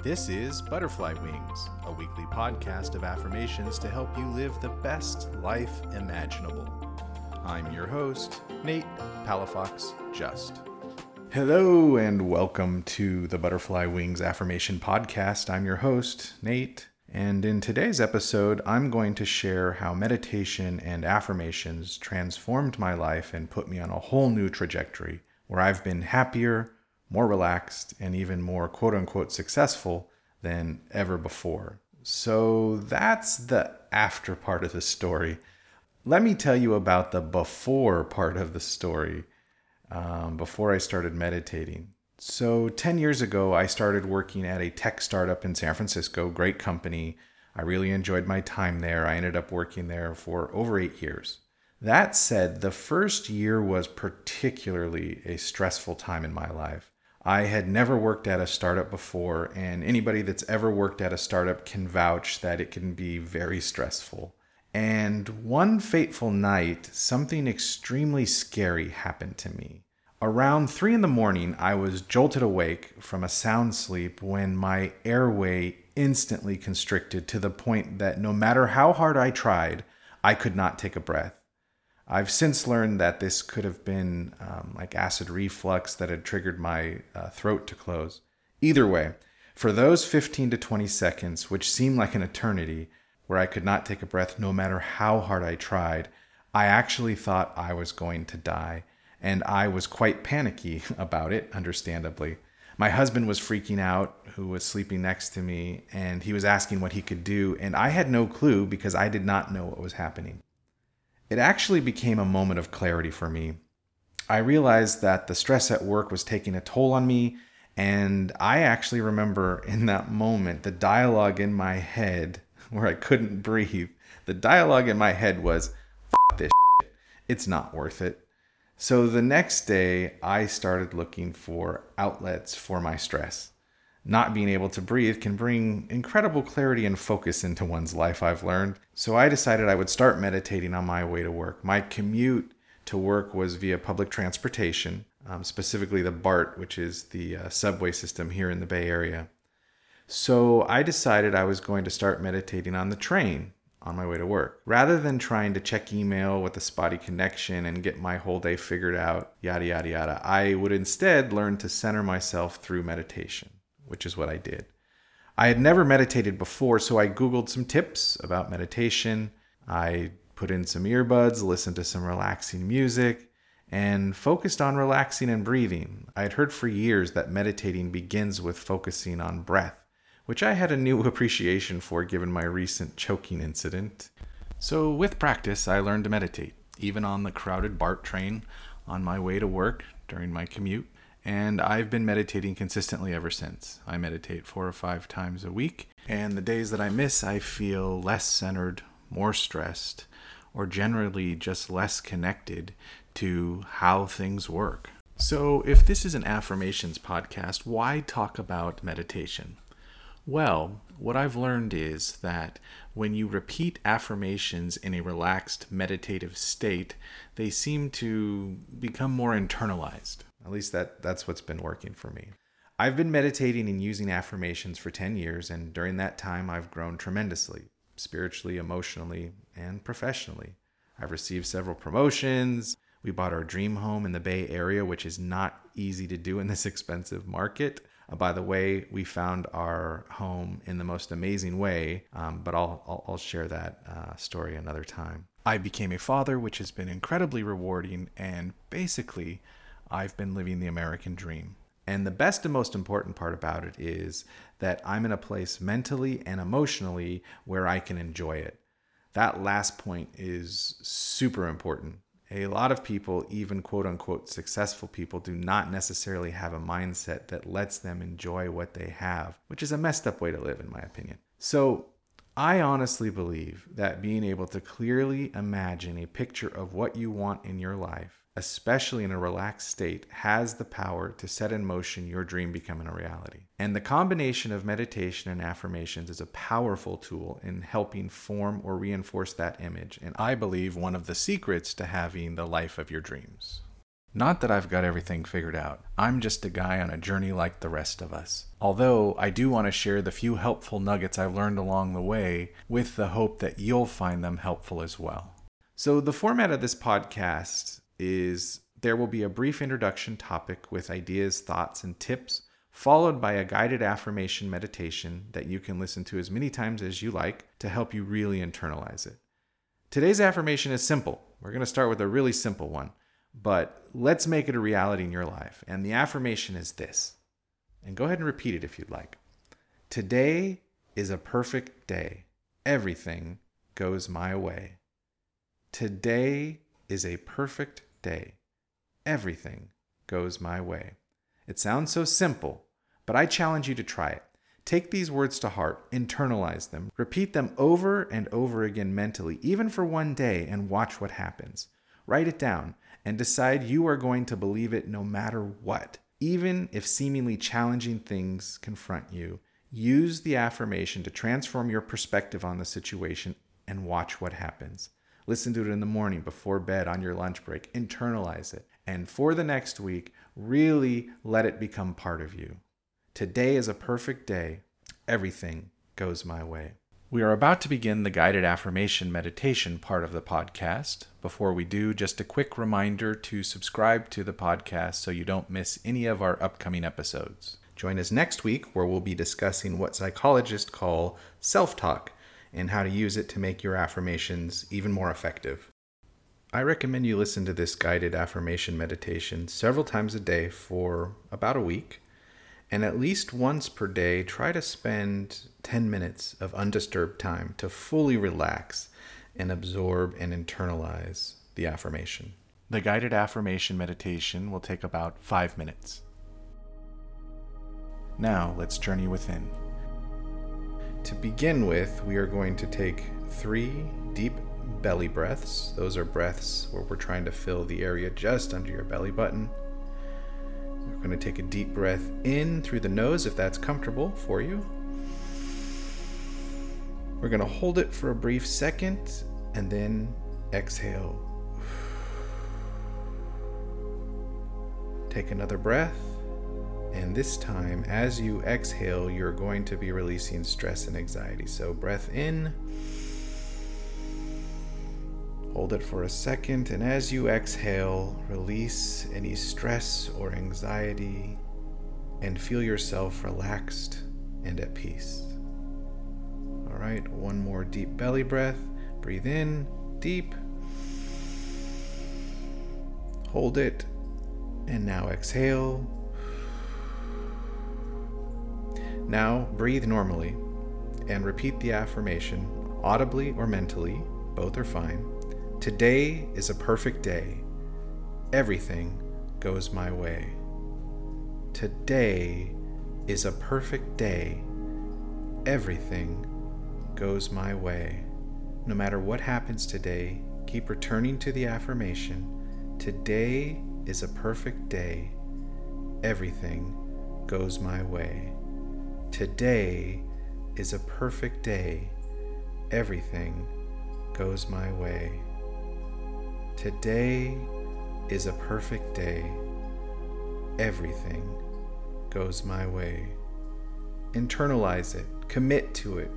This is Butterfly Wings, a weekly podcast of affirmations to help you live the best life imaginable. I'm your host, Nate Palafox Just. Hello, and welcome to the Butterfly Wings Affirmation Podcast. I'm your host, Nate, and in today's episode, I'm going to share how meditation and affirmations transformed my life and put me on a whole new trajectory where I've been happier, more relaxed, and even more quote unquote successful than ever before. So that's the after part of the story. Let me tell you about the before part of the story um, before I started meditating. So, 10 years ago, I started working at a tech startup in San Francisco, great company. I really enjoyed my time there. I ended up working there for over eight years. That said, the first year was particularly a stressful time in my life. I had never worked at a startup before, and anybody that's ever worked at a startup can vouch that it can be very stressful. And one fateful night, something extremely scary happened to me. Around three in the morning, I was jolted awake from a sound sleep when my airway instantly constricted to the point that no matter how hard I tried, I could not take a breath. I've since learned that this could have been um, like acid reflux that had triggered my uh, throat to close. Either way, for those 15 to 20 seconds, which seemed like an eternity, where I could not take a breath no matter how hard I tried, I actually thought I was going to die and I was quite panicky about it, understandably. My husband was freaking out, who was sleeping next to me, and he was asking what he could do, and I had no clue because I did not know what was happening. It actually became a moment of clarity for me. I realized that the stress at work was taking a toll on me, and I actually remember in that moment the dialogue in my head where I couldn't breathe. The dialogue in my head was, this shit. It's not worth it. So the next day, I started looking for outlets for my stress. Not being able to breathe can bring incredible clarity and focus into one's life, I've learned. So I decided I would start meditating on my way to work. My commute to work was via public transportation, um, specifically the BART, which is the uh, subway system here in the Bay Area. So I decided I was going to start meditating on the train on my way to work. Rather than trying to check email with a spotty connection and get my whole day figured out, yada, yada, yada, I would instead learn to center myself through meditation, which is what I did. I had never meditated before, so I Googled some tips about meditation. I put in some earbuds, listened to some relaxing music, and focused on relaxing and breathing. I had heard for years that meditating begins with focusing on breath which I had a new appreciation for given my recent choking incident. So, with practice, I learned to meditate, even on the crowded BART train on my way to work during my commute. And I've been meditating consistently ever since. I meditate four or five times a week, and the days that I miss, I feel less centered, more stressed, or generally just less connected to how things work. So, if this is an affirmations podcast, why talk about meditation? Well, what I've learned is that when you repeat affirmations in a relaxed meditative state, they seem to become more internalized. At least that, that's what's been working for me. I've been meditating and using affirmations for 10 years, and during that time, I've grown tremendously, spiritually, emotionally, and professionally. I've received several promotions. We bought our dream home in the Bay Area, which is not easy to do in this expensive market. Uh, by the way, we found our home in the most amazing way, um, but I'll, I'll, I'll, share that uh, story another time. I became a father, which has been incredibly rewarding, and basically, I've been living the American dream. And the best and most important part about it is that I'm in a place mentally and emotionally where I can enjoy it. That last point is super important a lot of people, even quote unquote successful people, do not necessarily have a mindset that lets them enjoy what they have, which is a messed up way to live, in my opinion. So, I honestly believe that being able to clearly imagine a picture of what you want in your life especially in a relaxed state, has the power to set in motion your dream becoming a reality. And the combination of meditation and affirmations is a powerful tool in helping form or reinforce that image. And I believe one of the secrets to having the life of your dreams. Not that I've got everything figured out. I'm just a guy on a journey like the rest of us. Although I do want to share the few helpful nuggets I've learned along the way with the hope that you'll find them helpful as well. So, the format of this podcast is there will be a brief introduction topic with ideas, thoughts, and tips, followed by a guided affirmation meditation that you can listen to as many times as you like to help you really internalize it. Today's affirmation is simple. We're going to start with a really simple one, but let's make it a reality in your life. And the affirmation is this. And go ahead and repeat it if you'd like. Today is a perfect day. Everything goes my way. Today is a perfect day. Everything goes my way. It sounds so simple, but I challenge you to try it. Take these words to heart, internalize them, repeat them over and over again mentally, even for one day, and watch what happens. Write it down and decide you are going to believe it no matter what. Even if seemingly challenging things confront you, use the affirmation to transform your perspective on the situation and watch what happens. Listen to it in the morning, before bed, on your lunch break. Internalize it. And for the next week, really let it become part of you. Today is a perfect day. Everything goes my way. We are about to begin the guided affirmation meditation part of the podcast. Before we do, just a quick reminder to subscribe to the podcast so you don't miss any of our upcoming episodes. Join us next week where we'll be discussing what psychologists call self talk and how to use it to make your affirmations even more effective. I recommend you listen to this guided affirmation meditation several times a day for about a week and at least once per day, try to spend 10 minutes of undisturbed time to fully relax and absorb and internalize the affirmation. The guided affirmation meditation will take about five minutes. Now, let's journey within. To begin with, we are going to take three deep belly breaths. Those are breaths where we're trying to fill the area just under your belly button. We're going to take a deep breath in through the nose if that's comfortable for you. We're going to hold it for a brief second and then exhale. Take another breath. And this time, as you exhale, you're going to be releasing stress and anxiety. So, breath in. Hold it for a second, and as you exhale, release any stress or anxiety and feel yourself relaxed and at peace. All right, one more deep belly breath. Breathe in deep. Hold it, and now exhale. Now breathe normally and repeat the affirmation audibly or mentally, both are fine. Today is a perfect day. Everything goes my way. Today is a perfect day. Everything goes my way. No matter what happens today, keep returning to the affirmation Today is a perfect day. Everything goes my way. Today is a perfect day. Everything goes my way. Today is a perfect day. Everything goes my way. Internalize it, commit to it,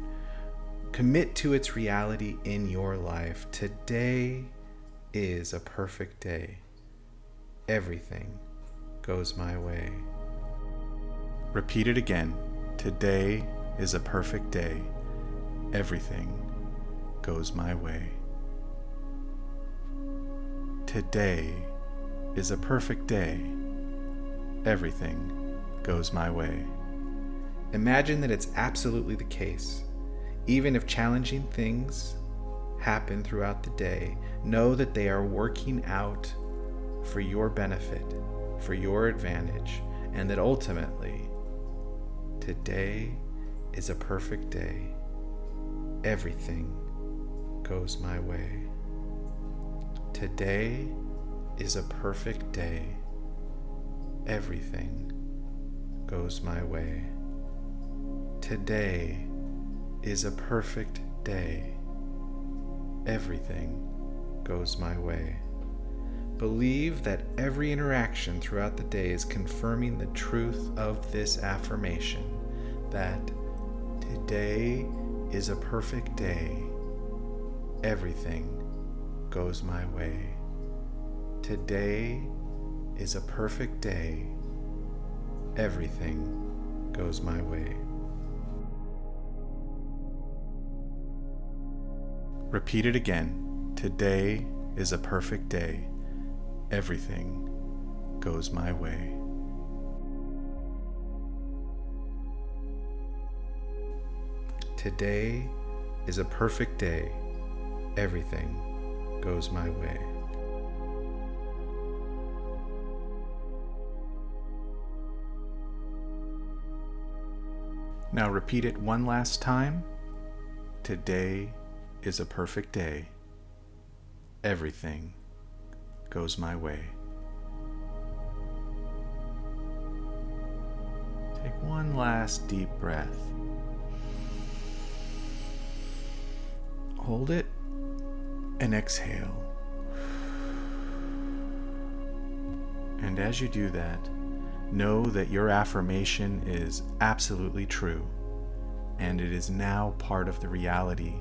commit to its reality in your life. Today is a perfect day. Everything goes my way. Repeat it again. Today is a perfect day. Everything goes my way. Today is a perfect day. Everything goes my way. Imagine that it's absolutely the case. Even if challenging things happen throughout the day, know that they are working out for your benefit, for your advantage, and that ultimately, today is a perfect day. Everything goes my way. Today is a perfect day. Everything goes my way. Today is a perfect day. Everything goes my way. Believe that every interaction throughout the day is confirming the truth of this affirmation that today is a perfect day. Everything goes my way. Today is a perfect day. Everything goes my way. Repeat it again. Today is a perfect day everything goes my way. Today is a perfect day. Everything goes my way. Now repeat it one last time. Today is a perfect day. Everything goes my way. Take one last deep breath. Hold it and exhale. And as you do that, know that your affirmation is absolutely true and it is now part of the reality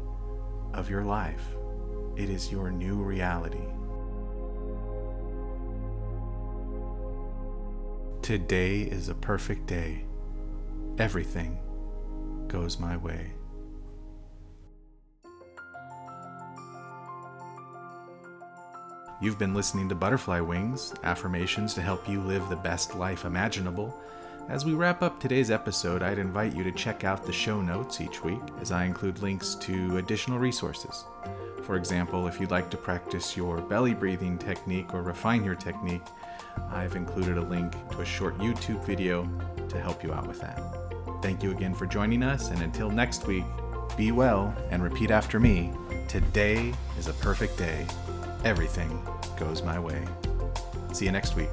of your life. It is your new reality. Today is a perfect day. Everything goes my way. You've been listening to Butterfly Wings, affirmations to help you live the best life imaginable. As we wrap up today's episode, I'd invite you to check out the show notes each week as I include links to additional resources. For example, if you'd like to practice your belly breathing technique or refine your technique, I've included a link to a short YouTube video to help you out with that. Thank you again for joining us, and until next week, be well and repeat after me Today is a perfect day. Everything goes my way. See you next week.